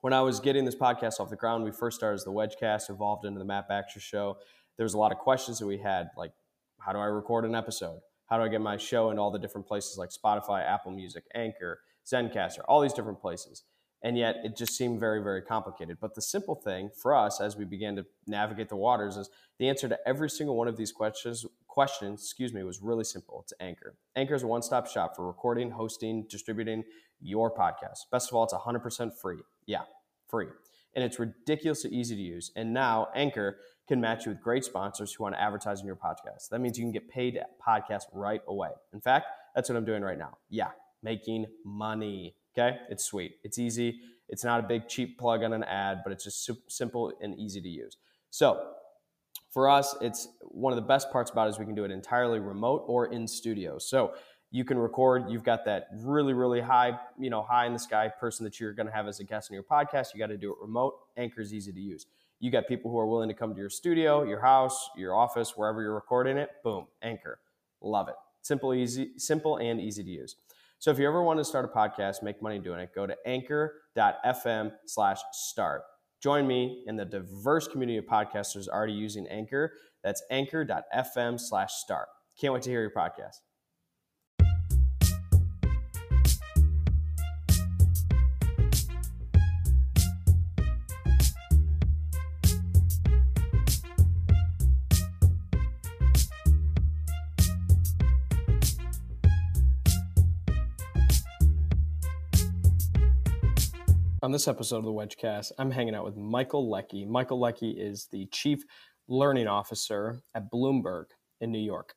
When I was getting this podcast off the ground, we first started as the Wedgecast, evolved into the Matt Baxter Show. There was a lot of questions that we had, like how do I record an episode? How do I get my show into all the different places like Spotify, Apple Music, Anchor, Zencastr, all these different places? And yet it just seemed very, very complicated. But the simple thing for us as we began to navigate the waters is the answer to every single one of these questions questions, excuse me, was really simple. It's Anchor. Anchor is a one-stop shop for recording, hosting, distributing your podcast. Best of all, it's 100% free. Yeah, free. And it's ridiculously easy to use. And now Anchor can match you with great sponsors who want to advertise on your podcast. That means you can get paid at podcast right away. In fact, that's what I'm doing right now. Yeah, making money. Okay, it's sweet. It's easy. It's not a big cheap plug on an ad, but it's just simple and easy to use. So for us, it's one of the best parts about it is we can do it entirely remote or in studio. So you can record. You've got that really really high you know high in the sky person that you're going to have as a guest on your podcast. You got to do it remote. Anchor is easy to use. You got people who are willing to come to your studio your house your office wherever you're recording it. Boom anchor. Love it. Simple easy simple and easy to use. So if you ever want to start a podcast make money doing it go to anchor.fm slash start. Join me in the diverse community of podcasters already using anchor. That's anchor.fm slash start. Can't wait to hear your podcast On this episode of the Wedgecast, I'm hanging out with Michael Leckie. Michael Leckie is the Chief Learning Officer at Bloomberg in New York.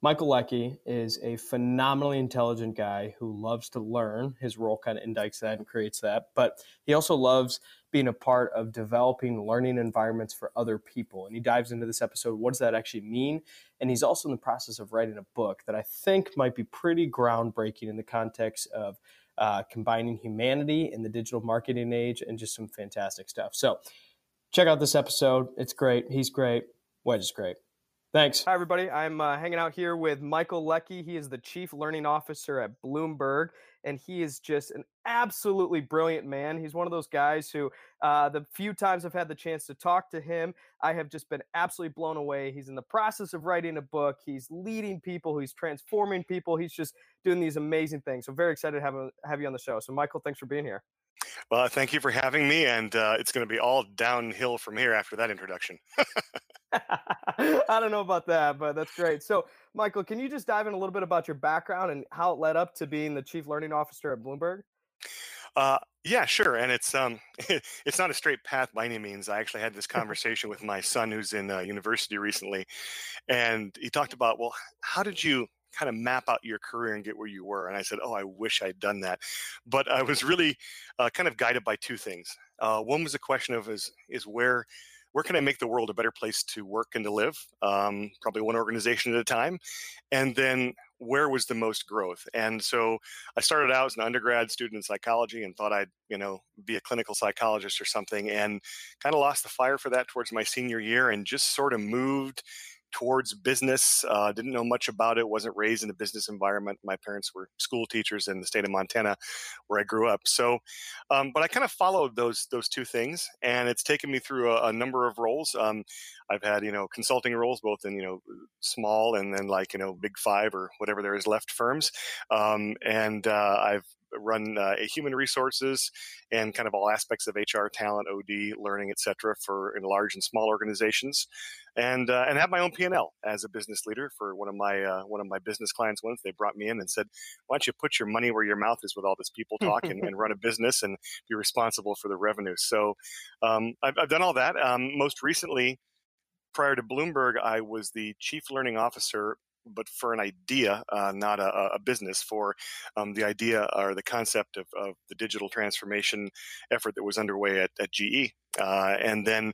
Michael Leckie is a phenomenally intelligent guy who loves to learn. His role kind of indicts that and creates that, but he also loves being a part of developing learning environments for other people. And he dives into this episode what does that actually mean? And he's also in the process of writing a book that I think might be pretty groundbreaking in the context of uh, combining humanity in the digital marketing age and just some fantastic stuff. So check out this episode. It's great. He's great. Wedge is great. Thanks. Hi, everybody. I'm uh, hanging out here with Michael Leckie. He is the Chief Learning Officer at Bloomberg, and he is just an absolutely brilliant man. He's one of those guys who, uh, the few times I've had the chance to talk to him, I have just been absolutely blown away. He's in the process of writing a book. He's leading people. He's transforming people. He's just doing these amazing things. So very excited to have, have you on the show. So, Michael, thanks for being here. Well, thank you for having me, and uh, it's going to be all downhill from here after that introduction. I don't know about that, but that's great. So, Michael, can you just dive in a little bit about your background and how it led up to being the chief learning officer at Bloomberg? Uh, yeah, sure. And it's um, it's not a straight path by any means. I actually had this conversation with my son, who's in uh, university recently, and he talked about, well, how did you kind of map out your career and get where you were? And I said, oh, I wish I'd done that, but I was really uh, kind of guided by two things. Uh, one was a question of is is where where can I make the world a better place to work and to live? Um, probably one organization at a time. And then where was the most growth? And so I started out as an undergrad student in psychology and thought I'd, you know, be a clinical psychologist or something and kind of lost the fire for that towards my senior year and just sort of moved towards business. Uh, didn't know much about it. wasn't raised in a business environment. My parents were school teachers in the state of Montana, where I grew up. So, um, but I kind of followed those those two things, and it's taken me through a, a number of roles. Um, I've had you know consulting roles, both in you know small and then like you know big five or whatever there is left firms, um, and uh, I've run uh, human resources and kind of all aspects of HR, talent, OD, learning, etc. for in large and small organizations, and uh, and have my own P&L as a business leader for one of my uh, one of my business clients. Once they brought me in and said, "Why don't you put your money where your mouth is with all this people talk and, and run a business and be responsible for the revenue?" So um, I've, I've, done all that. Um, most recently, prior to Bloomberg, I was the chief learning officer but for an idea, uh, not a, a, business. For um, the idea or the concept of, of, the digital transformation effort that was underway at, at GE, uh, and then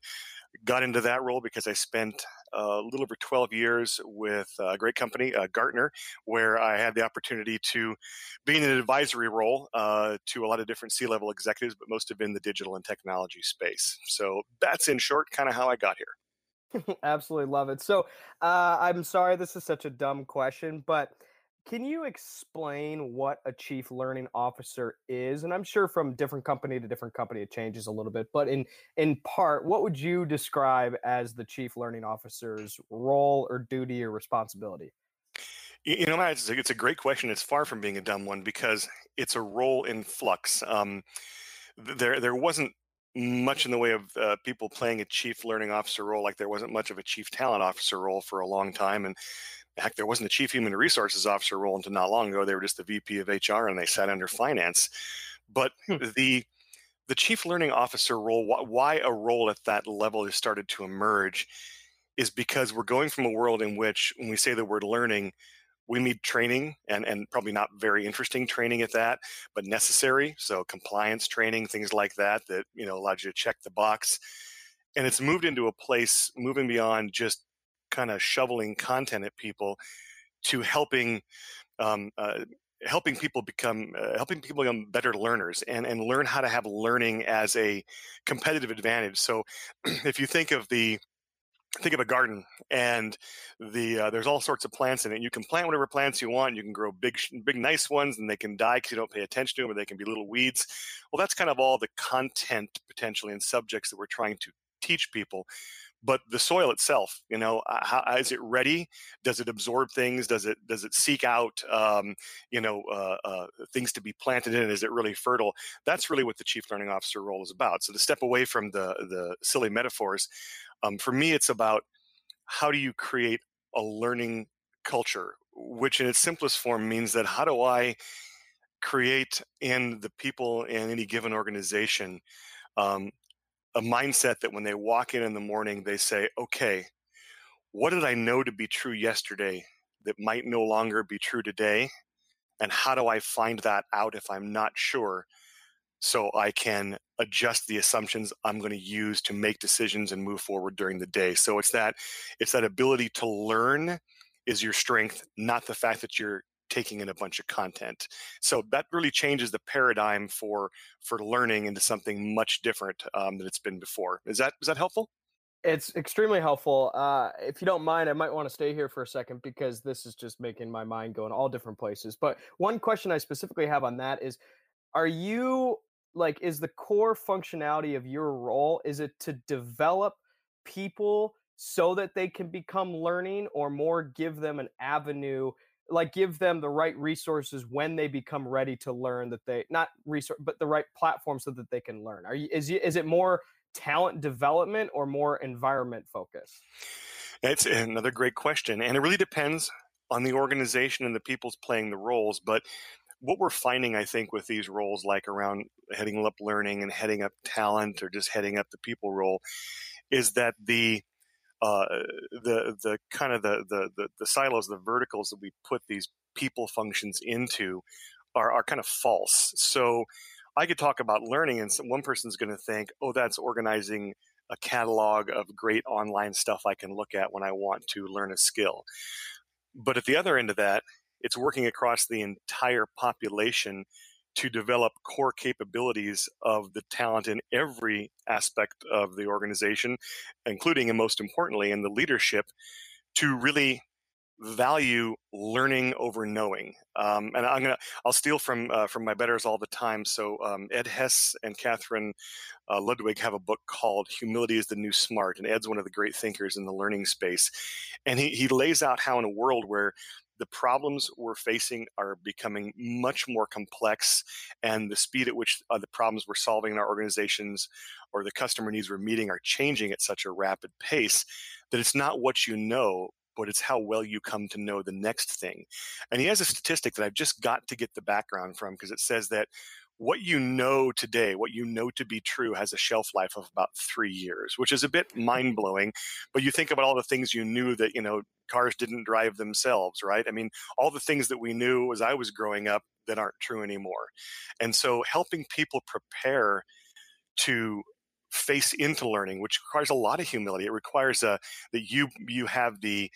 got into that role because I spent a little over 12 years with a great company, uh, Gartner, where I had the opportunity to be in an advisory role uh, to a lot of different C level executives, but most have been the digital and technology space. So that's in short kind of how I got here. Absolutely love it. So uh, I'm sorry this is such a dumb question, but can you explain what a chief learning officer is? And I'm sure from different company to different company it changes a little bit, but in in part, what would you describe as the chief learning officer's role or duty or responsibility? You know, Matt, it's a, it's a great question. It's far from being a dumb one because it's a role in flux. Um, there, there wasn't much in the way of uh, people playing a chief learning officer role, like there wasn't much of a chief talent officer role for a long time, and heck, there wasn't a chief human resources officer role until not long ago. They were just the VP of HR and they sat under finance. But hmm. the the chief learning officer role, why a role at that level has started to emerge, is because we're going from a world in which, when we say the word learning, we need training and, and probably not very interesting training at that, but necessary. So compliance training, things like that, that you know allows you to check the box. And it's moved into a place moving beyond just kind of shoveling content at people to helping um, uh, helping people become uh, helping people become better learners and and learn how to have learning as a competitive advantage so if you think of the think of a garden and the uh, there's all sorts of plants in it. You can plant whatever plants you want you can grow big big nice ones and they can die because you don't pay attention to them or they can be little weeds. Well that's kind of all the content potentially and subjects that we're trying to teach people but the soil itself you know uh, how, is it ready? Does it absorb things? Does it does it seek out um, you know uh, uh, things to be planted in? Is it really fertile? That's really what the chief learning officer role is about. So to step away from the the silly metaphors um, for me it's about how do you create a learning culture which in its simplest form means that how do i create in the people in any given organization um, a mindset that when they walk in in the morning, they say, okay, what did I know to be true yesterday that might no longer be true today? And how do I find that out if I'm not sure? So I can adjust the assumptions I'm going to use to make decisions and move forward during the day. So it's that it's that ability to learn is your strength, not the fact that you're taking in a bunch of content. So that really changes the paradigm for for learning into something much different um, than it's been before. Is that is that helpful? It's extremely helpful. Uh, if you don't mind, I might want to stay here for a second because this is just making my mind go in all different places. But one question I specifically have on that is: Are you like is the core functionality of your role is it to develop people so that they can become learning or more give them an avenue like give them the right resources when they become ready to learn that they not resource but the right platform so that they can learn. Are you is is it more talent development or more environment focus? It's another great question and it really depends on the organization and the people's playing the roles but what we're finding i think with these roles like around heading up learning and heading up talent or just heading up the people role is that the uh, the the kind of the, the, the the silos, the verticals that we put these people functions into are are kind of false. So I could talk about learning, and some, one person's going to think, "Oh, that's organizing." a catalog of great online stuff I can look at when I want to learn a skill. But at the other end of that, it's working across the entire population to develop core capabilities of the talent in every aspect of the organization, including and most importantly in the leadership, to really value learning over knowing. Um, and I'm gonna I'll steal from uh, from my betters all the time. So um, Ed Hess and Katherine uh, Ludwig have a book called "Humility is the New Smart," and Ed's one of the great thinkers in the learning space, and he he lays out how in a world where the problems we're facing are becoming much more complex, and the speed at which uh, the problems we're solving in our organizations or the customer needs we're meeting are changing at such a rapid pace that it's not what you know, but it's how well you come to know the next thing. And he has a statistic that I've just got to get the background from because it says that what you know today, what you know to be true, has a shelf life of about three years, which is a bit mind blowing. But you think about all the things you knew that, you know, cars didn't drive themselves, right? I mean, all the things that we knew as I was growing up that aren't true anymore. And so helping people prepare to face into learning, which requires a lot of humility. It requires uh, that you you have the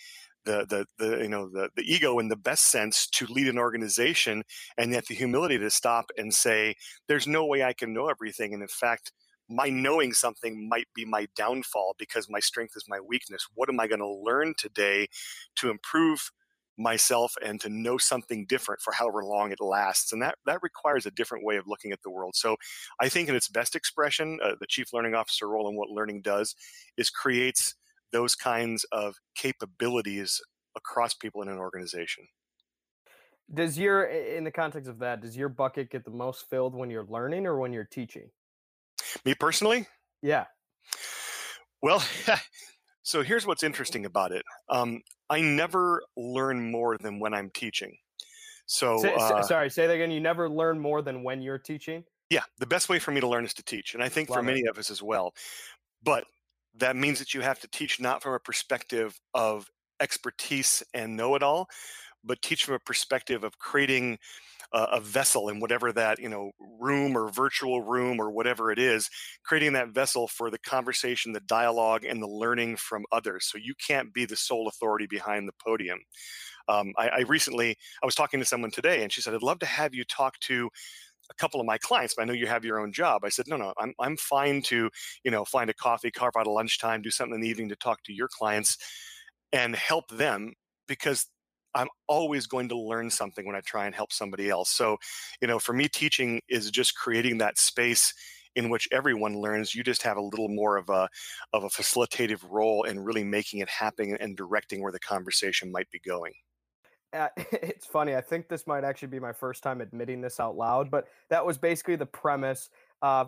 the the the you know the the ego in the best sense to lead an organization, and yet the humility to stop and say, "There's no way I can know everything," and in fact. My knowing something might be my downfall because my strength is my weakness. What am I going to learn today to improve myself and to know something different for however long it lasts and that that requires a different way of looking at the world so i think in its best expression uh, the chief learning officer role and what learning does is creates those kinds of capabilities across people in an organization does your in the context of that does your bucket get the most filled when you're learning or when you're teaching me personally yeah well so here's what's interesting about it um, I never learn more than when I'm teaching. So, uh, sorry, say that again. You never learn more than when you're teaching. Yeah, the best way for me to learn is to teach, and I think Love for many it. of us as well. But that means that you have to teach not from a perspective of expertise and know-it-all, but teach from a perspective of creating a, a vessel in whatever that you know room or virtual room or whatever it is creating that vessel for the conversation the dialogue and the learning from others. So you can't be the sole authority behind the podium. Um, I, I recently i was talking to someone today and she said i'd love to have you talk to a couple of my clients, but I know you have your own job. I said, no, no, I'm, I'm fine to, you know, find a coffee, carve out a lunchtime, do something in the evening to talk to your clients and help them because I'm always going to learn something when I try and help somebody else. So, you know, for me, teaching is just creating that space in which everyone learns. You just have a little more of a of a facilitative role in really making it happen and directing where the conversation might be going. Uh, it's funny. I think this might actually be my first time admitting this out loud, but that was basically the premise. Uh,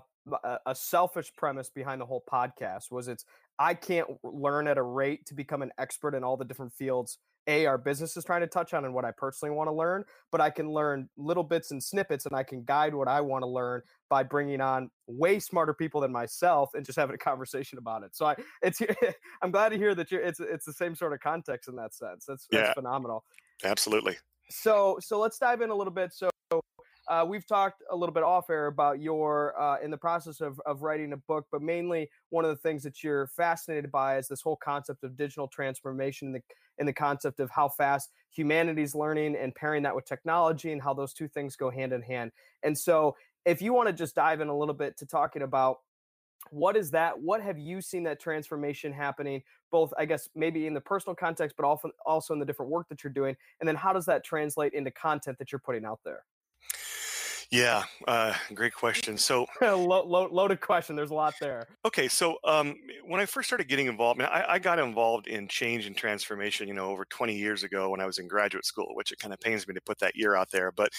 a selfish premise behind the whole podcast was it's I can't learn at a rate to become an expert in all the different fields a our business is trying to touch on and what i personally want to learn but i can learn little bits and snippets and i can guide what i want to learn by bringing on way smarter people than myself and just having a conversation about it so i it's i'm glad to hear that you're it's it's the same sort of context in that sense that's, that's phenomenal absolutely so so let's dive in a little bit so uh, we've talked a little bit off air about your uh, in the process of, of writing a book, but mainly one of the things that you're fascinated by is this whole concept of digital transformation in the in the concept of how fast humanity's learning and pairing that with technology and how those two things go hand in hand. And so, if you want to just dive in a little bit to talking about what is that? What have you seen that transformation happening both i guess maybe in the personal context but also also in the different work that you're doing and then how does that translate into content that you're putting out there yeah, uh, great question. So, lo- lo- loaded question. There's a lot there. Okay, so um, when I first started getting involved, I, I, got involved in change and transformation, you know, over 20 years ago when I was in graduate school, which it kind of pains me to put that year out there. But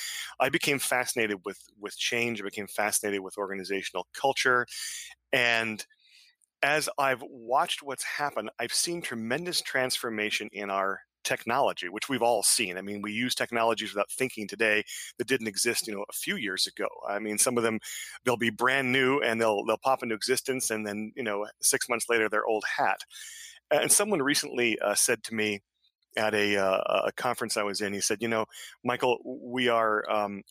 I became fascinated with with change. I became fascinated with organizational culture, and as I've watched what's happened, I've seen tremendous transformation in our technology, which we've all seen. I mean, we use technologies without thinking today that didn't exist, you know, a few years ago. I mean, some of them they'll be brand new and they'll they'll pop into existence, and then you know, six months later they're old hat. And someone recently uh, said to me at a, uh, a conference I was in, he said, you know, Michael, we are um,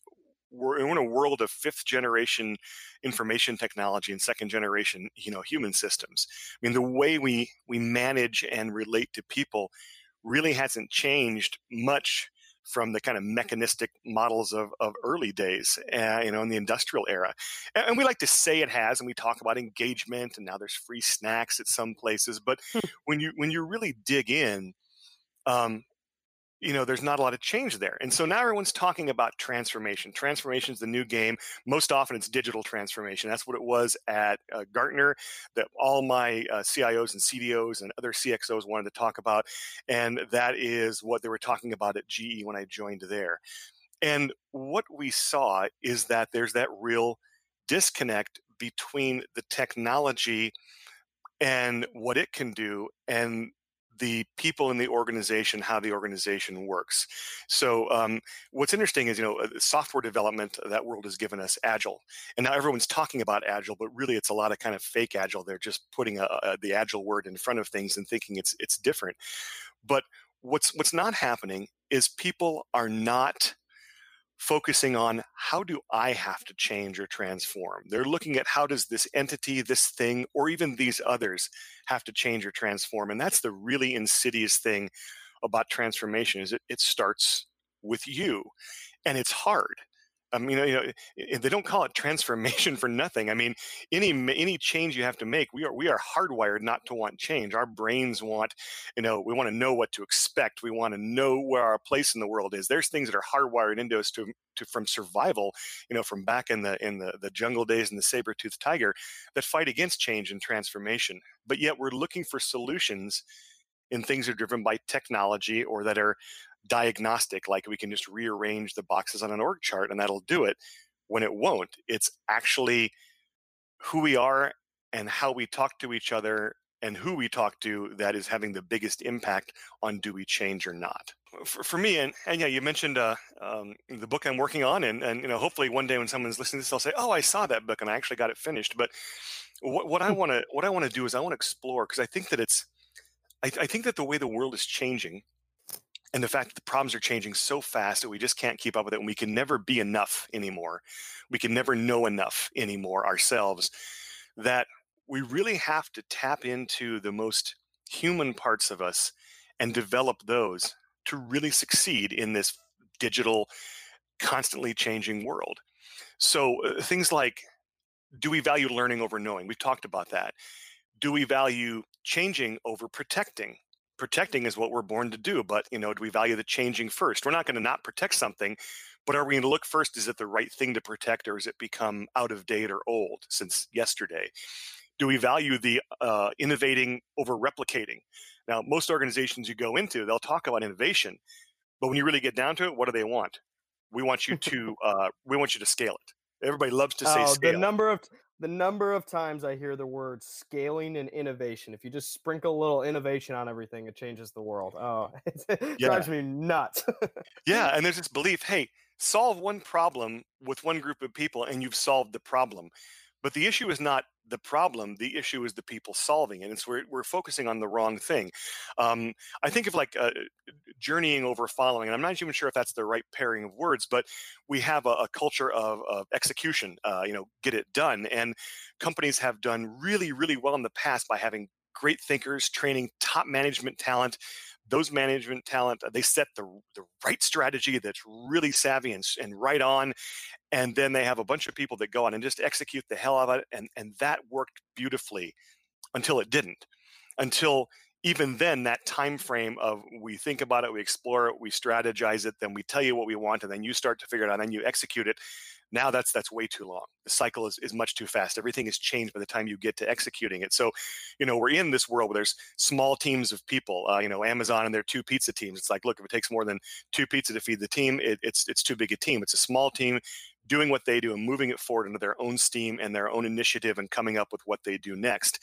we're in a world of fifth generation information technology and second generation you know human systems i mean the way we we manage and relate to people really hasn't changed much from the kind of mechanistic models of, of early days, uh, you know, in the industrial era. And, and, we like to say it has, and we talk about engagement, and now there's free snacks at some places. But hmm. when you when you really dig in, um, you know, there's not a lot of change there. And so now everyone's talking about transformation. Transformation is the new game. Most often it's digital transformation. That's what it was at uh, Gartner that all my uh, CIOs and CDOs and other CXOs wanted to talk about. And that is what they were talking about at GE when I joined there. And what we saw is that there's that real disconnect between the technology and what it can do and the people in the organization, how the organization works. So, um, what's interesting is, you know, uh, software development, that world has given us Agile. And now everyone's talking about Agile, but really it's a lot of kind of fake Agile. They're just putting a, a, the Agile word in front of things and thinking it's, it's different. But what's, what's not happening is people are not focusing on how do I have to change or transform. They're looking at how does this entity, this thing, or even these others have to change or transform. And that's the really insidious thing about transformation is it, it starts with you. And it's hard. I mean, you know, eh, they don't call it transformation for nothing. I mean, any any change you have to make, we are we are hardwired not to want change. Our brains want, you know, we want to know what to expect. We want to know where our place in the world is. There's things that are hardwired into us to, to from survival, you know, from back in the in the the jungle days and the saber-toothed tiger, that fight against change and transformation. But yet we're looking for solutions in things that are driven by technology or that are diagnostic, like we can just rearrange the boxes on an org chart and that'll do it, when it won't. It's actually who we are and how we talk to each other and who we talk to that is having the biggest impact on do we change or not. For, for me, and, and yeah, you mentioned uh, um, the book I'm working on, and, and you know, hopefully one day when someone's listening to this, they'll say, "Oh, I saw that book and I actually got it finished." But what, what I want to what I want to do is I want to explore because I think that it's I, I think that the way the world is changing and the fact that the problems are changing so fast that we just can't keep up with it and we can never be enough anymore. We can never know enough anymore ourselves that we really have to tap into the most human parts of us and develop those to really succeed in this digital constantly changing world. So uh, things like do we value learning over knowing? We've talked about that. Do we value changing over protecting protecting is what we're born to do but you know do we value the changing first? We're not going to not protect something but are we going to look first? Is it the right thing to protect or has it become out of date or old since yesterday? Do we value the uh, innovating over replicating? Now most organizations you go into they'll talk about innovation but when you really get down to it what do they want? We want you to uh, we want you to scale it. Everybody loves to say oh, scale. the number of the number of times I hear the word scaling and innovation. If you just sprinkle a little innovation on everything, it changes the world. Oh, it yeah. drives me nuts. yeah, and there's this belief, hey, solve one problem with one group of people and you've solved the problem. But the issue is not the problem. The issue is the people solving it. And so we're, we're focusing on the wrong thing. Um, I think of like uh, journeying over following, and I'm not even sure if that's the right pairing of words, but we have a, a culture of, of execution, uh, you know, get it done. And companies have done really, really well in the past by having great thinkers, training top management talent, those management talent uh, they set the, the right strategy that's really savvy and, and right on and then they have a bunch of people that go on and just execute the hell out of it and and that worked beautifully until it didn't. Until even then that time frame of we think about it we explore it we strategize it then we tell you what we want and then you start to figure it out and then you execute it. Now that's that's way too long. The cycle is, is much too fast. Everything has changed by the time you get to executing it. So you know we're in this world where there's small teams of people uh, you know amazon and their two pizza teams. It's like look if it takes more than two pizza to feed the team it, it's it's too big a team. It's a small team doing what they do and moving it forward into their own steam and their own initiative and coming up with what they do next.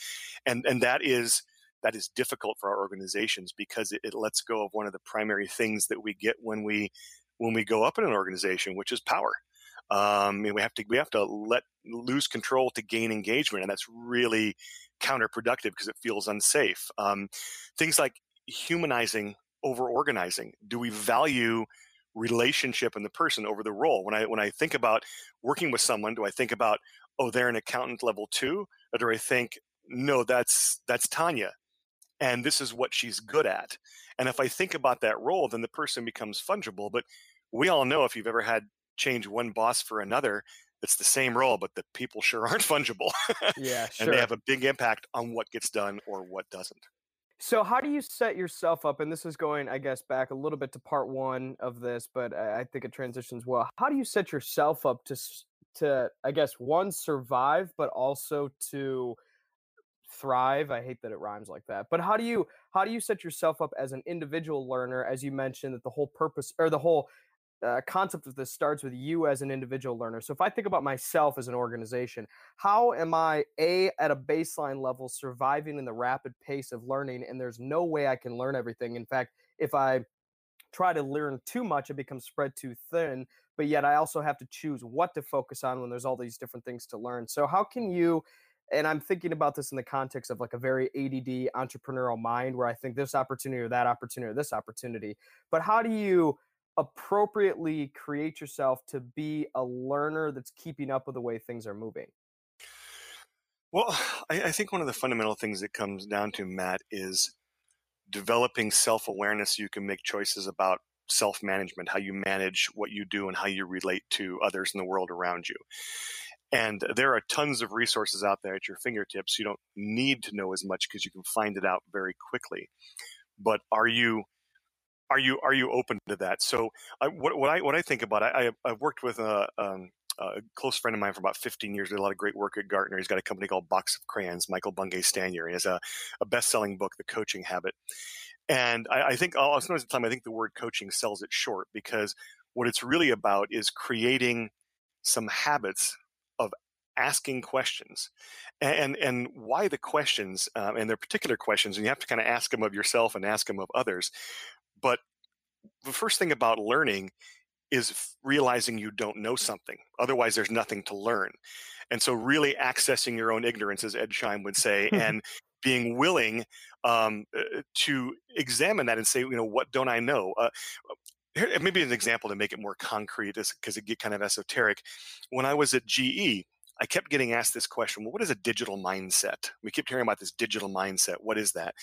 And and that is that is difficult for our organizations because it, it lets go of one of the primary things that we get when we when we go up in an organization which is power um, we have to we have to let lose control to gain engagement, and that's really counterproductive because it feels unsafe. Um, things like humanizing over organizing. Do we value relationship and the person over the role? When I when I think about working with someone, do I think about oh they're an accountant level two, or do I think no that's that's Tanya, and this is what she's good at? And if I think about that role, then the person becomes fungible. But we all know if you've ever had change one boss for another it's the same role, but the people sure aren't fungible. yeah, sure. And they have a big impact on what gets done or what doesn't. So, how do you set yourself up? And this is going, I guess, back a little bit to part one of this, but I think it transitions well. How do you set yourself up to, to I guess, one survive, but also to thrive? I hate that it rhymes like that, but how do you how do you set yourself up as an individual learner? As you mentioned, that the whole purpose or the whole uh, concept of this starts with you as an individual learner. So if I think about myself as an organization, how am I a at a baseline level surviving in the rapid pace of learning? And there's no way I can learn everything. In fact, if I try to learn too much, it becomes spread too thin. But yet, I also have to choose what to focus on when there's all these different things to learn. So how can you? And I'm thinking about this in the context of like a very ADD entrepreneurial mind, where I think this opportunity or that opportunity or this opportunity. But how do you? appropriately create yourself to be a learner that's keeping up with the way things are moving? Well, I, I think one of the fundamental things that comes down to, Matt, is developing self awareness so you can make choices about self management, how you manage what you do and how you relate to others in the world around you. And there are tons of resources out there at your fingertips. You don't need to know as much because you can find it out very quickly. But are you are you are you open to that? So I, what, what I what I think about I I've worked with a, um, a close friend of mine for about 15 years. Did a lot of great work at Gartner. He's got a company called Box of Crayons. Michael Bungay Stanier. He has a, a best selling book, The Coaching Habit. And I, I think I'll sometimes the time I think the word coaching sells it short because what it's really about is creating some habits of asking questions and and why the questions um, and they're particular questions and you have to kind of ask them of yourself and ask them of others but the first thing about learning is realizing you don't know something. Otherwise, there's nothing to learn. And so, really accessing your own ignorance, as Ed Schein would say, and being willing um, uh, to examine that and say, you know, what don't I know? Uh, maybe an example to make it more concrete, because it get kind of esoteric. When I was at GE, I kept getting asked this question well, what is a digital mindset? We kept hearing about this digital mindset. What is that?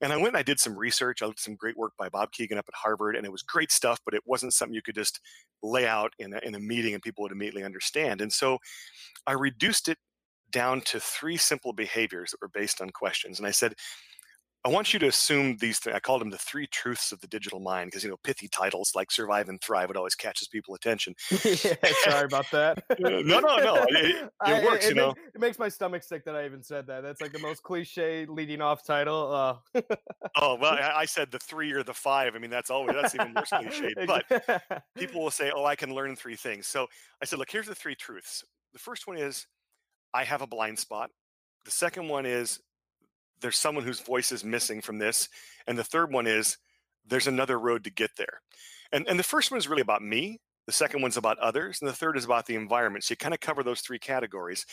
And I went and I did some research. I looked some great work by Bob Kegan up at Harvard, and it was great stuff, but it wasn't something you could just lay out in a, in a meeting and people would immediately understand. And so I reduced it down to three simple behaviors that were based on questions. And I said, I want you to assume these. Th- I called them the three truths of the digital mind because you know pithy titles like "survive" and "thrive" it always catches people attention. yeah, sorry about that. no, no, no. It, it I, works, it, you know. It makes my stomach sick that I even said that. That's like the most cliche leading off title. Uh. oh well, I, I, said the three or the five. I mean, that's always that's even more cliche. But people will say, "Oh, I can learn three things." So I said, "Look, here's the three truths. The first one is, I have a blind spot. The second one is there's someone whose voice is missing from this. And the third one is there's another road to get there. And, and the first one is really about me. The second one's about others. And the third is about the environment. So you kind of cover those three categories.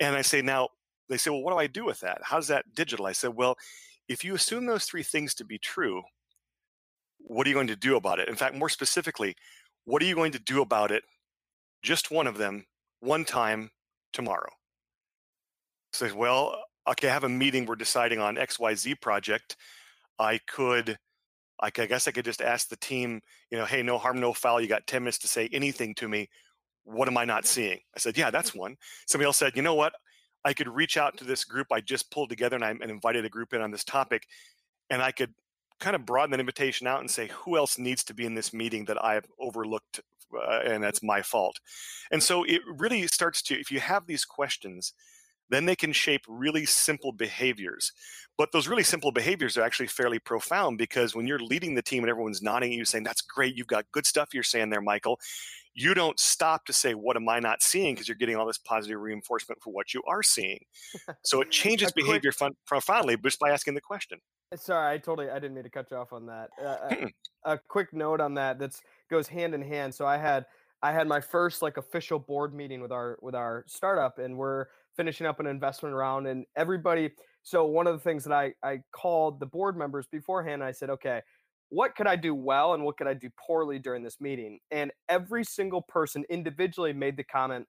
And I say, now, they say, well, what do I do with that? How's that digital? I said, well, if you assume those three things to be true, what are you going to do about it? In fact, more specifically, what are you going to do about it? Just one of them, one time tomorrow. Says, well, okay, I have a meeting, we're deciding on XYZ project, I could, I guess I could just ask the team, you know, hey, no harm, no foul. You got 10 minutes to say anything to me. What am I not seeing? I said, yeah, that's one. Somebody else said, you know what? I could reach out to this group I just pulled together and I and invited a group in on this topic. And I could kind of broaden that invitation out and say, who else needs to be in this meeting that I've overlooked uh, and that's my fault? And so it really starts to, if you have these questions, then they can shape really simple behaviors. But those really simple behaviors are actually fairly profound because when you're leading the team and everyone's nodding at you saying, That's great, you've got good stuff you're saying there, Michael, you don't stop to say, What am I not seeing? because you're getting all this positive reinforcement for what you are seeing. So it changes behavior fun- profoundly just by asking the question. Uh, sorry, I totally I didn't mean to cut you off on that. Uh, a, a quick note on that that goes hand in hand. So I had I had my first like official board meeting with our with our startup, and we're finishing up an investment round and everybody so one of the things that I, I called the board members beforehand i said okay what could i do well and what could i do poorly during this meeting? And every single person individually made the comment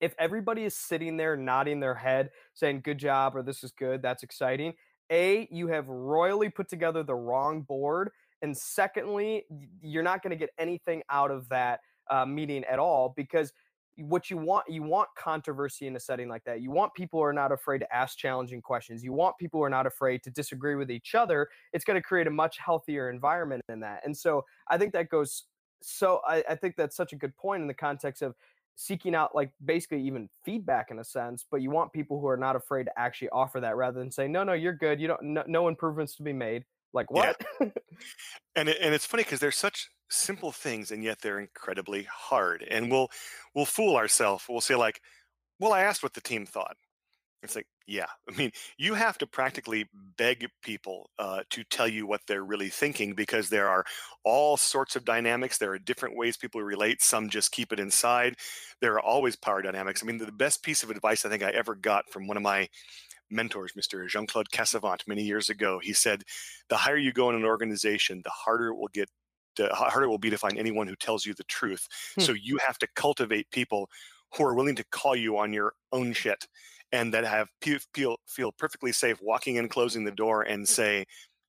if everybody is sitting there nodding their head saying good job or this is good that's exciting a you have royally put together the wrong board and secondly you're not going to get anything out of that uh, meeting at all because what you want you want controversy in a setting like that. You want people who are not afraid to ask challenging questions. You want people who are not afraid to disagree with each other. It's going to create a much healthier environment in that. And so i think that goes so I, I think that's such a good point in the context of seeking out like basically even feedback in a sense but you want people who are not afraid to actually offer that rather than say no no you're good. You don't no, no improvements to be made like what yeah. and it, and it's funny because there's such simple things and yet they're incredibly hard. And we'll we'll fool ourselves. We'll say like, "Well, I asked what the team thought." It's like, yeah, I mean, you have to practically beg people uh, to tell you what they're really thinking because there are all sorts of dynamics. There are different ways people relate. Some just keep it inside. There are always power dynamics. I mean, the best piece of advice I think I ever got from one of my mentors, Mr. Jean Claude Cassavant, many years ago, he said, the higher you go in an organization, the harder it will get to, harder it will be to find anyone who tells you the truth. Hmm. So you have to cultivate people who are willing to call you on your own shit and that have feel feel perfectly safe walking in, closing the door, and mm. say,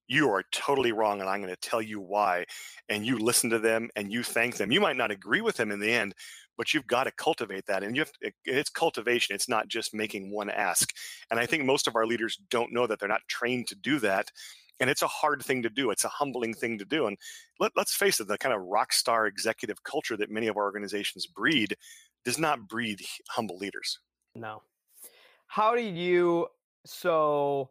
"You are totally wrong, and I'm going to tell you why." And you listen to them and you thank them. You might not agree with them in the end, but you've got to cultivate that, and you have to, it's cultivation. It's not just making one ask. And I think most of our leaders don't know that they're not trained to do that and it's a hard thing to do it's a humbling thing to do and let, us face it the kind of rock star executive culture that many of our organizations breed does not breed humble leaders no how do you so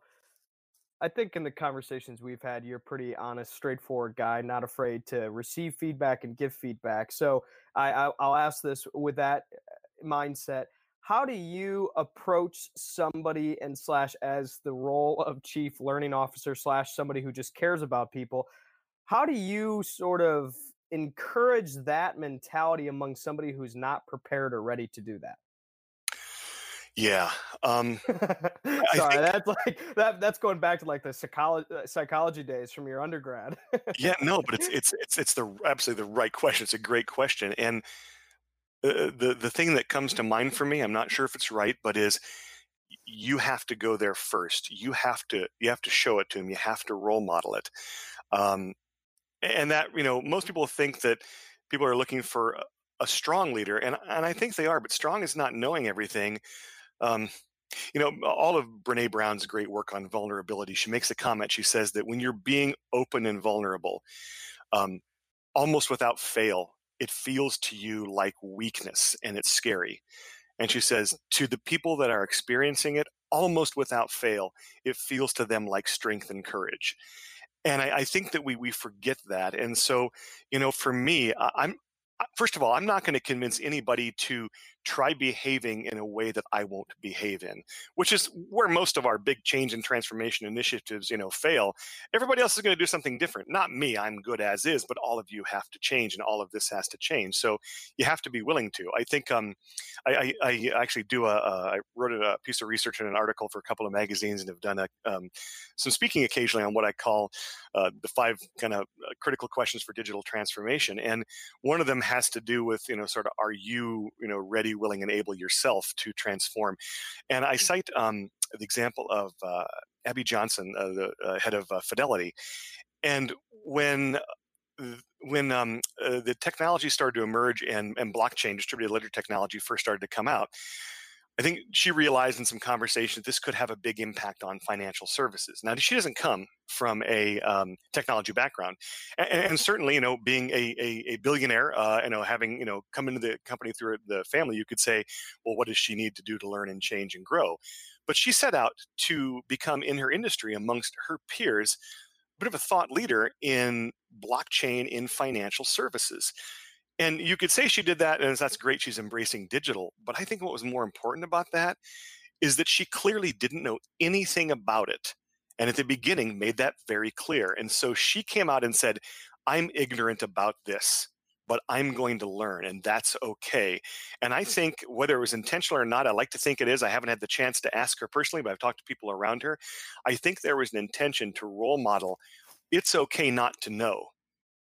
I think in the conversations we've had, you're a pretty honest, straightforward guy, not afraid to receive feedback and give feedback. So I, will ask this with that uh, mindset. How do you approach somebody and slash as the role of chief learning officer slash somebody who just cares about people? How do you sort of encourage that mentality among somebody who's not prepared or ready to do that? Yeah. Um, Sorry, that's like that. That's going back to like the psychology uh, psychology days from your undergrad. yeah, no, but it's it's it's it's the absolutely the right question. It's a great question, and uh, the the thing that comes to mind for me, I'm not sure if it's right, but is you have to go there first. You have to you have to show it to them. You have to role model it, um, and that you know most people think that people are looking for a strong leader, and and I think they are, but strong is not knowing everything um, you know, all of Brene Brown's great work on vulnerability, she makes a comment. She says that when you're being open and vulnerable, um, almost without fail, it feels to you like weakness and it's scary. And she says, to the people that are experiencing it, almost without fail, it feels to them like strength and courage. And I, I think that we we forget that. And so, you know, for me, I'm first of all, I'm not going to convince anybody to try behaving in a way that I won't behave in, which is where most of our big change and transformation initiatives, you know, fail. Everybody else is going to do something different. Not me, I'm good as is, but all of you have to change and all of this has to change. So you have to be willing to. I think um, I, I, I, actually do a, I wrote a piece of research in an article for a couple of magazines and have done a, um, some speaking occasionally on what I call uh, the five kind of uh, critical questions for digital transformation. And one of them has to do with, you know, sort of, are you, you know, ready willing, and able yourself to transform. And I mm. cite um, the example of uh, Abby Johnson, uh, the uh, head of uh, Fidelity. And when when um, uh, the technology started to emerge and, and blockchain distributed ledger technology first started to come out, I think she realized in some conversation this could have a big impact on financial services. Now, she doesn't come from a um, technology background, and, and, certainly, you know, being a, a, a billionaire, uh, you know, having you know come into the company through the family, you could say, well, what does she need to do to learn and change and grow? But she set out to become in her industry amongst her peers, a bit of a thought leader in blockchain in financial services. And you could say she did that, and that's great. She's embracing digital. But I think what was more important about that is that she clearly didn't know anything about it. And at the beginning, made that very clear. And so she came out and said, I'm ignorant about this, but I'm going to learn, and that's okay. And I mm-hmm. think whether it was intentional or not, I like to think it is. I haven't had the chance to ask her personally, but I've talked to people around her. I think there was an intention to role model it's okay not to know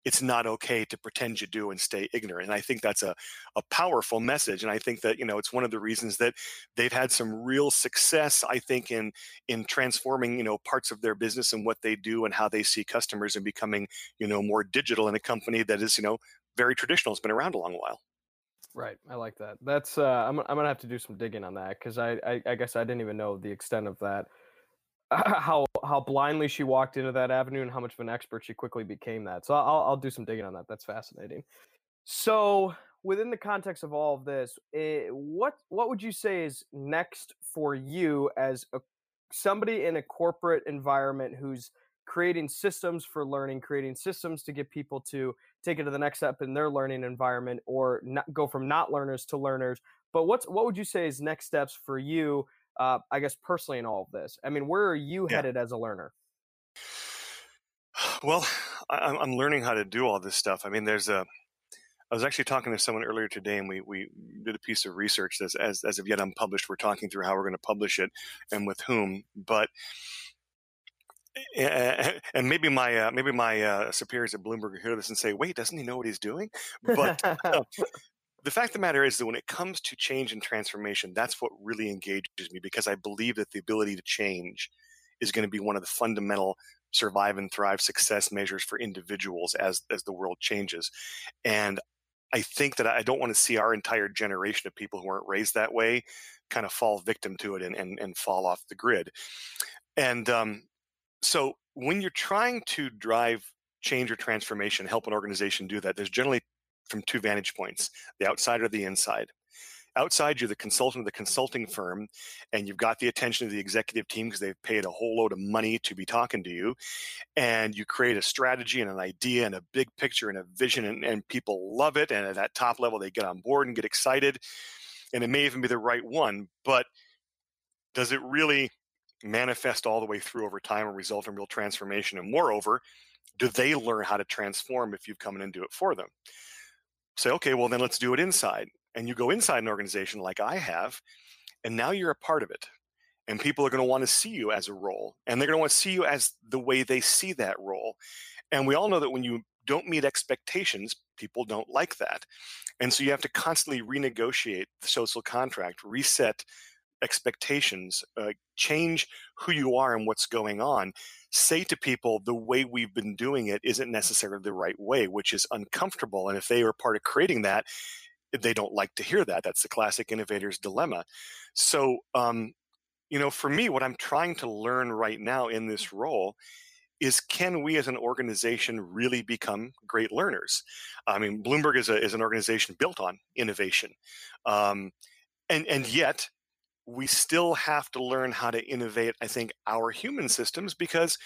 it's not okay to pretend you do and stay ignorant. And I think that's a, a powerful message. And I think that, you know, it's one of the reasons that they've had some real success, I think, in in transforming, you know, parts of their business and what they do and how they see customers and becoming, you know, more digital in a company that is, you know, very traditional, It's been around a long while. Right. I like that. That's uh I'm I'm gonna have to do some digging on that because I, I I guess I didn't even know the extent of that how how blindly she walked into that avenue and how much of an expert she quickly became that. So I'll I'll do some digging on that. That's fascinating. So within the context of all of this, eh, what what would you say is next for you as a somebody in a corporate environment who's creating systems for learning, creating systems to get people to take it to the next step in their learning environment or not, go from not learners to learners. But what's what would you say is next steps for you? Uh, I guess personally in all of this. I mean, where are you yeah. headed as a learner? Well, I, I'm learning how to do all this stuff. I mean, there's a I was actually talking to someone earlier today, and we, we did a piece of research as, as, as of yet unpublished. We're talking through how we're going to publish it and with whom. But and maybe my uh, maybe my uh, superiors at Bloomberg hear this and say, "Wait, doesn't he know what he's doing?" But uh, the fact of the matter is that when it comes to change and transformation, that's what really engages me because I believe that the ability to change is going to be one of the fundamental survive and thrive success measures for individuals as as the world changes. And I think that I don't want to see our entire generation of people who weren't raised that way kind of fall victim to it and and, and fall off the grid. And um, so when you're trying to drive change or transformation, help an organization do that, there's generally from two vantage points the outside or the inside. Outside, you're the consultant of the consulting firm, and you've got the attention of the executive team because they've paid a whole load of money to be talking to you. And you create a strategy and an idea and a big picture and a vision, and, and people love it. And at that top level, they get on board and get excited. And it may even be the right one, but does it really manifest all the way through over time and result in real transformation? And moreover, do they learn how to transform if you've come in and do it for them? Say, okay, well, then let's do it inside. And you go inside an organization like I have, and now you're a part of it. And people are going to want to see you as a role, and they're going to want to see you as the way they see that role. And we all know that when you don't meet expectations, people don't like that. And so you have to constantly renegotiate the social contract, reset expectations, uh, change who you are and what's going on. Say to people, the way we've been doing it isn't necessarily the right way, which is uncomfortable. And if they are part of creating that, they don't like to hear that. That's the classic innovator's dilemma. So, um, you know, for me, what I'm trying to learn right now in this role is can we as an organization really become great learners? I mean, Bloomberg is, a, is an organization built on innovation. Um, and, and yet, we still have to learn how to innovate, I think, our human systems because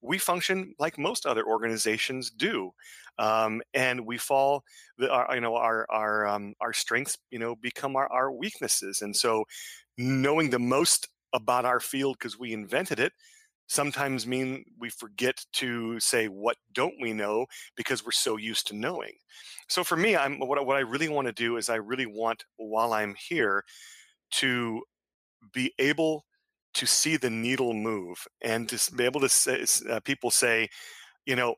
we function like most other organizations do, um, and we fall. The, our, you know, our our um, our strengths, you know, become our, our weaknesses, and so knowing the most about our field because we invented it sometimes mean we forget to say what don't we know because we're so used to knowing. So for me, I'm what what I really want to do is I really want while I'm here to be able to see the needle move and to be able to say, uh, people say, you know,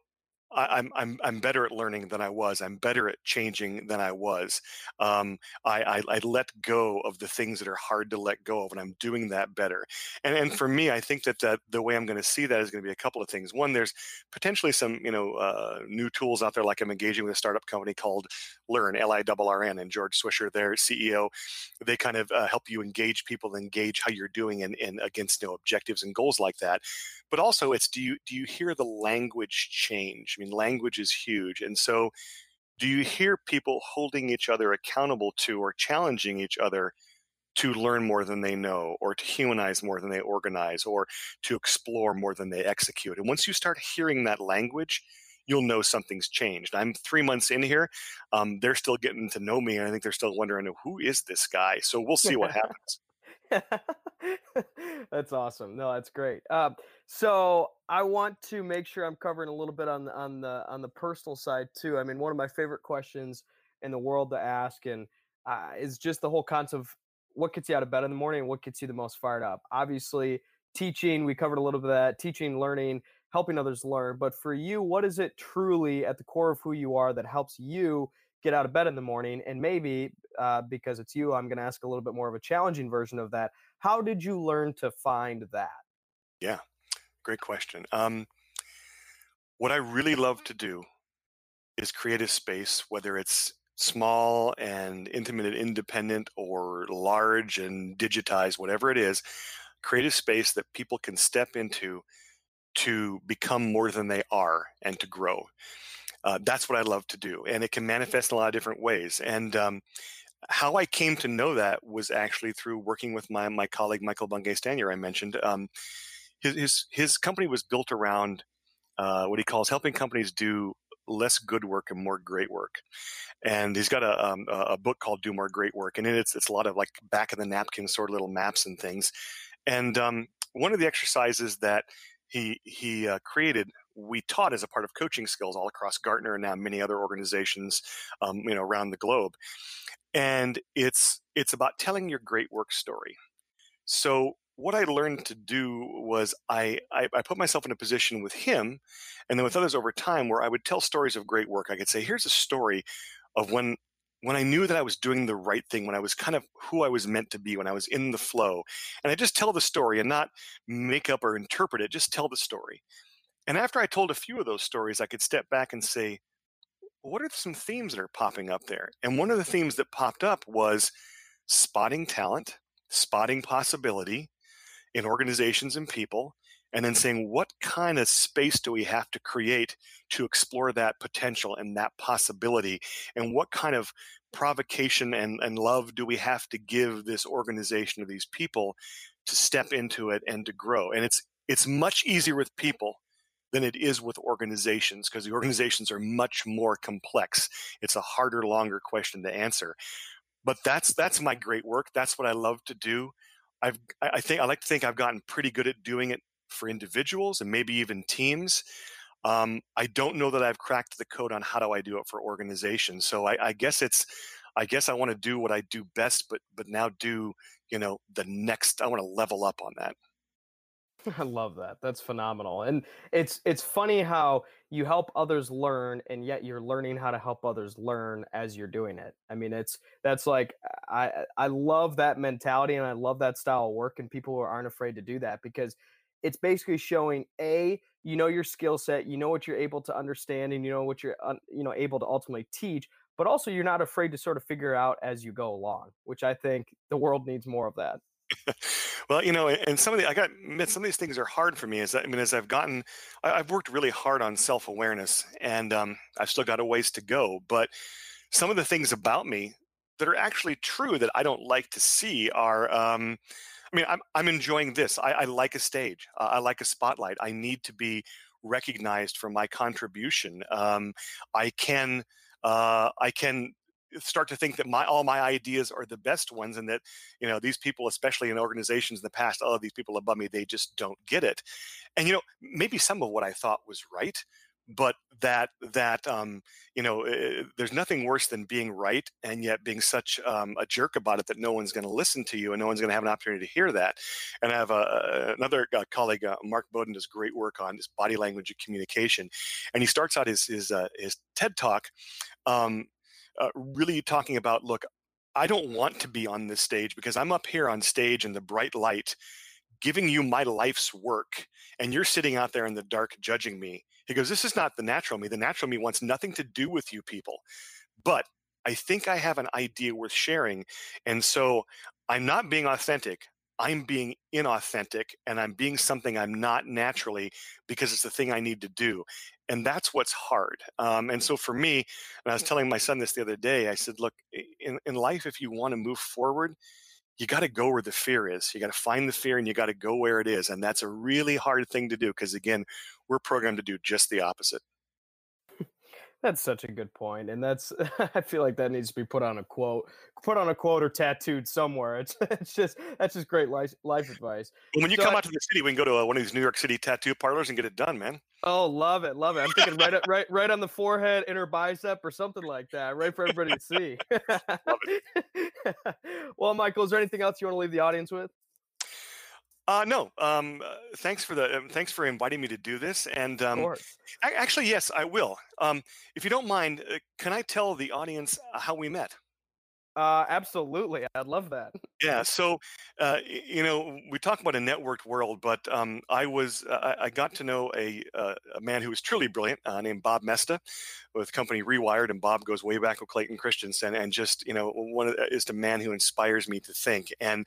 I, am I'm I'm better at learning than I was. I'm better at changing than I was. Um, I, I, I let go of the things that are hard to let go of, and I'm doing that better. And and for me, I think that, that the way I'm going to see that is going to be a couple of things. One, there's potentially some you know uh, new tools out there. Like I'm engaging with a startup company called Liurn, L-I-R-R-N, and George Swisher, their CEO. They kind of uh, help you engage people, engage how you're doing, and, and against you know objectives and goals like that but also it's do you do you hear the language change i mean language is huge and so do you hear people holding each other accountable to or challenging each other to learn more than they know or to humanize more than they organize or to explore more than they execute? And once you start hearing that language you'll know something's changed. I'm three months in here um, they're still getting to know me and i think they're still wondering who is this guy? So we'll see what happens that's awesome. No, that's great. Uh, so I want to make sure I'm covering a little bit on the on the on the personal side too. I mean, one of my favorite questions in the world to ask, and uh, is just the whole concept of what gets you out of bed in the morning and what gets you the most fired up. Obviously, teaching. We covered a little bit of that. Teaching, learning, helping others learn. But for you, what is it truly at the core of who you are that helps you get out of bed in the morning and maybe uh, because it's you i'm going to ask a little bit more of a challenging version of that. How did you learn to find that? Yeah great question. Um, what i really love to do is create a space whether it's small and intimate and independent or large and digitized whatever it is create a space that people can step into to become more than they are and to grow. Uh, that's what I love to do, and it can manifest in a lot of different ways. And um, how I came to know that was actually through working with my my colleague Michael Bungay Stanier. I mentioned um, his, his his company was built around uh, what he calls helping companies do less good work and more great work. And he's got a, um, a book called Do More Great Work, and it's it's a lot of like back of the napkin sort of little maps and things. And um, one of the exercises that he he uh, created we taught as a part of coaching skills all across Gartner and now many other organizations, um, you know, around the globe. And it's it's about telling your great work story. So what I learned to do was I, I, I put myself in a position with him, and then with others over time, where I would tell stories of great work. I could say, "Here's a story of when when I knew that I was doing the right thing, when I was kind of who I was meant to be, when I was in the flow. And I just tell the story and not make up or interpret it, just tell the story. And after I told a few of those stories, I could step back and say, what are some themes that are popping up there? And one of the themes that popped up was spotting talent, spotting possibility in organizations and people, and then saying, what kind of space do we have to create to explore that potential and that possibility? And what kind of provocation and, and love do we have to give this organization or these people to step into it and to grow? And it's it's much easier with people than it is with organizations because the organizations are much more complex. It's a harder, longer question to answer. But that's that's my great work. That's what I love to do. I've I think I like to think I've gotten pretty good at doing it for individuals and maybe even teams. Um, I don't know that I've cracked the code on how do I do it for organizations. So I, I guess it's I guess I want to do what I do best, but but now do you know the next. I want to level up on that. I love that. That's phenomenal. And it's it's funny how you help others learn and yet you're learning how to help others learn as you're doing it. I mean, it's that's like I I love that mentality and I love that style of work and people who aren't afraid to do that because it's basically showing a you know your skill set, you know what you're able to understand and you know what you're you know able to ultimately teach, but also you're not afraid to sort of figure out as you go along, which I think the world needs more of that. well, you know, and some of the I got some of these things are hard for me. As I mean, as I've gotten, I, have worked really hard on self awareness, and um, I've still got a ways to go. But some of the things about me that are actually true that I don't like to see are. Um, I mean, I'm I'm enjoying this. I, I like a stage. Uh, I like a spotlight. I need to be recognized for my contribution. Um, I can uh, I can start to think that my all my ideas are the best ones and that you know these people especially in organizations in the past all of these people above me they just don't get it. And you know maybe some of what i thought was right but that that um, you know uh, there's nothing worse than being right and yet being such um, a jerk about it that no one's going to listen to you and no one's going to have an opportunity to hear that. And i have a, another uh, colleague uh, mark bowden does great work on his body language and communication. And he starts out his his, uh, his ted talk um, uh, really talking about look, I don't want to be on this stage because I'm up here on stage in the bright light giving you my life's work and you're sitting out there in the dark judging me. He goes, This is not the natural me. The natural me wants nothing to do with you people. But I think I have an idea worth sharing. And so I'm not being authentic. I'm being inauthentic and I'm being something I'm not naturally because it's the thing I need to do. And that's what's hard. Um, and so for me, and I was telling my son this the other day, I said, look, in, in life, if you want to move forward, you got to go where the fear is. You got to find the fear and you got to go where it is. And that's a really hard thing to do because, again, we're programmed to do just the opposite. That's such a good point, and that's I feel like that needs to be put on a quote, put on a quote or tattooed somewhere. It's it's just that's just great life life advice. When you so come I, out to the city, we can go to uh, one of these New York City tattoo parlors and get it done, man. Oh, love it, love it. I'm thinking right right right on the forehead, inner bicep, or something like that, right for everybody to see. well, Michael, is there anything else you want to leave the audience with? Uh, no. Um, uh, thanks for the um, thanks for inviting me to do this. And um, actually, yes, I will. Um, if you don't mind, uh, can I tell the audience uh, how we met? Uh, absolutely, I'd love that. Yeah. So, uh, you know, we talk about a networked world, but um, I was uh, I got to know a uh, a man who was truly brilliant uh, named Bob Moesta, with company Rewired, and Bob goes way back with Clayton Christensen, and just you know, one of is the man who inspires me to think. And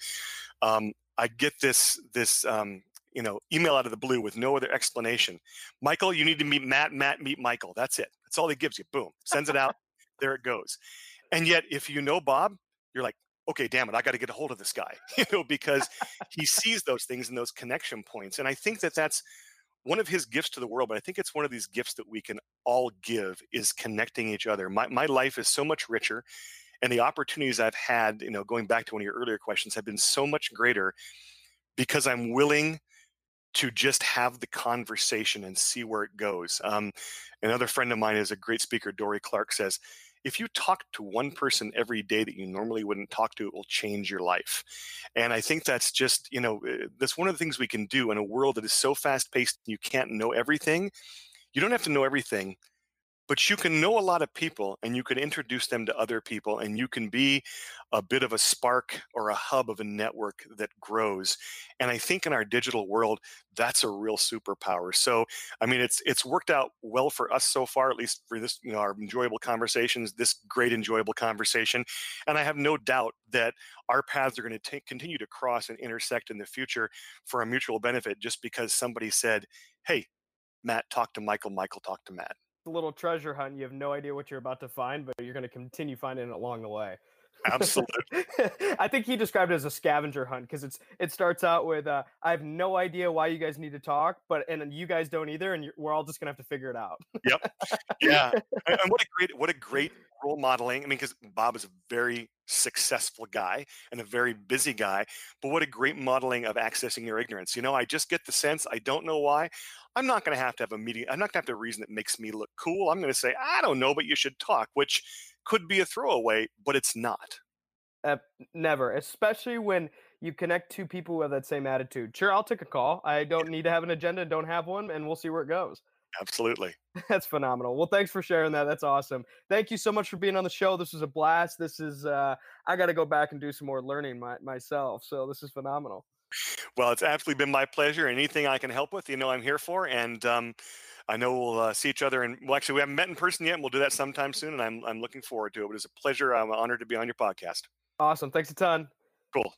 um, I get this this um, you know email out of the blue with no other explanation. Michael, you need to meet Matt. Matt, meet Michael. That's it. That's all he gives you. Boom, sends it out. there it goes. And yet, if you know Bob, you're like, okay, damn it, I got to get a hold of this guy, you know, because he sees those things and those connection points. And I think that that's one of his gifts to the world, but I think it's one of these gifts that we can all give is connecting each other. My, my life is so much richer and the opportunities I've had, you know, going back to one of your earlier questions have been so much greater because I'm willing to just have the conversation and see where it goes. Um, another friend of mine is a great speaker, Dorie Clark says, if you talk to one person every day that you normally wouldn't talk to, it will change your life. And I think that's just, you know, eh, that's one of the things we can do in a world that is so fast paced, you can't know everything. You don't have to know everything, but you can know a lot of people and you can introduce them to other people and you can be a bit of a spark or a hub of a network that grows and i think in our digital world that's a real superpower. So i mean it's it's worked out well for us so far at least for this you know our enjoyable conversations this great enjoyable conversation and i have no doubt that our paths are going to continue to cross and intersect in the future for a mutual benefit just because somebody said hey matt talk to michael michael talk to matt little treasure hunt. You have no idea what you're about to find, but you're going to continue finding it along the way. Absolutely. I think he described it as a scavenger hunt because it's it starts out with uh, I have no idea why you guys need to talk, but and you guys don't either, and we're all just gonna have to figure it out. yep. Yeah. And what a great what a great role modeling. I mean, because Bob is a very successful guy and a very busy guy, but what a great modeling of accessing your ignorance. You know, I just get the sense I don't know why. I'm not going to have to have a meeting. I'm not going to have to reason that makes me look cool. I'm going to say, I don't know, but you should talk, which could be a throwaway, but it's not. Uh, never, especially when you connect two people with that same attitude. Sure, I'll take a call. I don't need to have an agenda, don't have one, and we'll see where it goes. Absolutely. That's phenomenal. Well, thanks for sharing that. That's awesome. Thank you so much for being on the show. This was a blast. This is uh I got to go back and do some more learning my, myself. So this is phenomenal. Well, it's absolutely been my pleasure. Anything I can help with, you know, I'm here for. And um, I know we'll uh, see each other. And well, actually, we haven't met in person yet. And we'll do that sometime soon. And I'm I'm looking forward to it. But it's a pleasure. I'm honored to be on your podcast. Awesome. Thanks a ton. Cool.